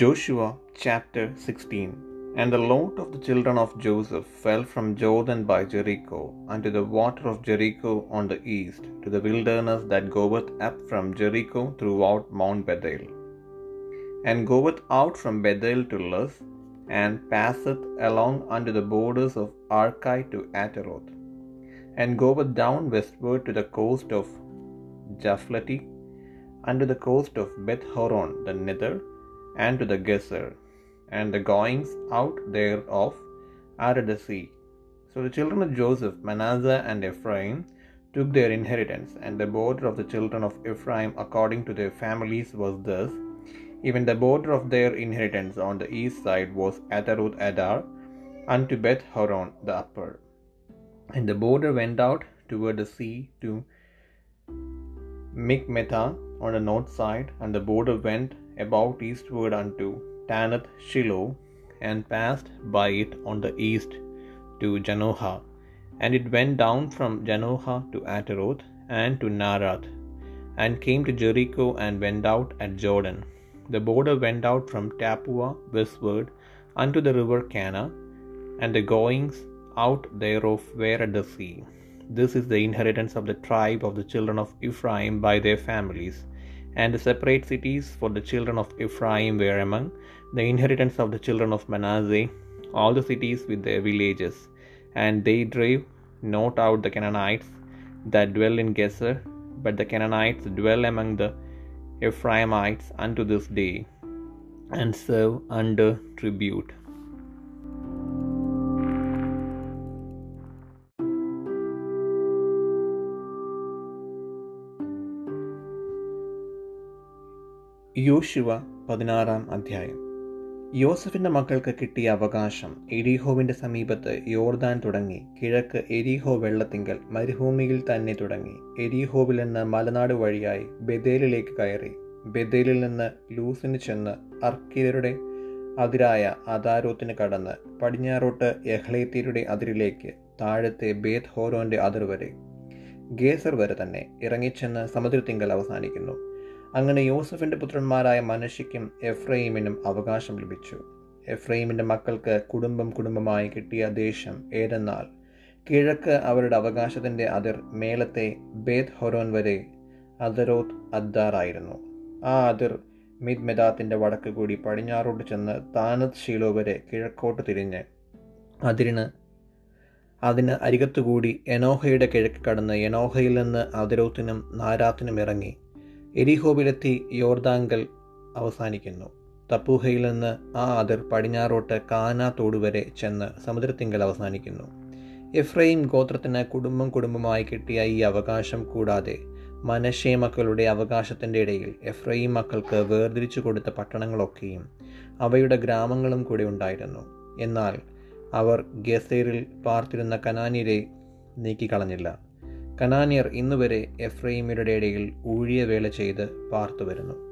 Joshua chapter 16 And the lot of the children of Joseph fell from Jordan by Jericho unto the water of Jericho on the east, to the wilderness that goeth up from Jericho throughout Mount Bethel, and goeth out from Bethel to Luz, and passeth along unto the borders of Archi to Ataroth, and goeth down westward to the coast of Japhleti, unto the coast of Beth Horon the nether, and to the Gezer, and the goings out thereof are at the sea. So the children of Joseph, Manasseh, and Ephraim took their inheritance, and the border of the children of Ephraim according to their families was thus. Even the border of their inheritance on the east side was Ataroth Addar unto Beth Horon the upper. And the border went out toward the sea to Michmethah on the north side, and the border went about eastward unto Taanath Shiloh, and passed by it on the east to Janohah. And it went down from Janohah to Ataroth, and to Naarath, and came to Jericho, and went out at Jordan. The border went out from Tappuah westward unto the river Kanah, and the goings out thereof were at the sea. This is the inheritance of the tribe of the children of Ephraim by their families. And the separate cities for the children of Ephraim were among the inheritance of the children of Manasseh, all the cities with their villages. And they drave not out the Canaanites that dwell in Gezer, but the Canaanites dwell among the Ephraimites unto this day, and serve under tribute. യോശുവ പതിനാറാം അധ്യായം. യോസഫിന്റെ മക്കൾക്ക് കിട്ടിയ അവകാശം എരിഹോവിന്റെ സമീപത്ത് യോർദാൻ തുടങ്ങി. കിഴക്ക് എരിഹോ വെള്ളത്തിങ്കൽ മരുഭൂമിയിൽ തന്നെ തുടങ്ങി. എരിഹോവിൽ നിന്ന് മലനാട് വഴിയായി ബദേലിലേക്ക് കയറി. ബദേലിൽ നിന്ന് ലൂസിന് ചെന്ന് അർക്കിലരുടെ അതിരായ അദാരോത്തിന് കടന്ന് പടിഞ്ഞാറോട്ട് യഹ്ലേത്തീരുടെ അതിരിലേക്ക് താഴത്തെ ബേത് ഹോരോന്റെ അതിർ വരെ ഗേസർ വരെ തന്നെ ഇറങ്ങിച്ചെന്ന് സമുദ്രത്തിങ്കൽ അവസാനിക്കുന്നു. അങ്ങനെ യോസഫിന്റെ പുത്രന്മാരായ മനുഷ്യക്കും എഫ്രൈമിനും അവകാശം ലഭിച്ചു. എഫ്രൈമിന്റെ മക്കൾക്ക് കുടുംബം കുടുംബമായി കിട്ടിയ ദേശം ഏതെന്നാൽ കിഴക്ക് അവരുടെ അവകാശത്തിന്റെ അതിർ മേലത്തെ ബേത് ഹൊറോൻ വരെ അതരോത്ത് അദ്ദാറായിരുന്നു ആ അതിർ മിദ് മെദാത്തിന്റെ വടക്ക് കൂടി പടിഞ്ഞാറോട്ട് ചെന്ന് താനത് ഷീലോ വരെ കിഴക്കോട്ട് തിരിഞ്ഞ് അതിരിന് അതിന് അരികത്തുകൂടി എനോഹയുടെ കിഴക്ക് കടന്ന് എനോഹയിൽ നിന്ന് അതിരോത്തിനും നാരാത്തിനും ഇറങ്ങി. എരിഹോവിലെത്തി യോർദാങ്കൽ അവസാനിക്കുന്നു. തപ്പൂഹയിൽ നിന്ന് ആ അതിർ പടിഞ്ഞാറോട്ട് കാന തോടുവരെ ചെന്ന് സമുദ്രത്തിങ്കൽ അവസാനിക്കുന്നു. എഫ്രൈം ഗോത്രത്തിന് കുടുംബം കുടുംബമായി കിട്ടിയ ഈ അവകാശം കൂടാതെ മനശേ മക്കളുടെ അവകാശത്തിന്റെ ഇടയിൽ എഫ്രൈം മക്കൾക്ക് വേർതിരിച്ചു കൊടുത്ത പട്ടണങ്ങളൊക്കെയും അവയുടെ ഗ്രാമങ്ങളും കൂടെ ഉണ്ടായിരുന്നു. എന്നാൽ അവർ ഗസേറിൽ പാർത്തിരുന്ന കനാനിരെ നീക്കിക്കളഞ്ഞില്ല. കനാനിയർ ഇന്നുവരെ എഫ്രൈമിയുടെ ഇടയിൽ ഊഴിയവേല ചെയ്ത് പാർത്തുവരുന്നു.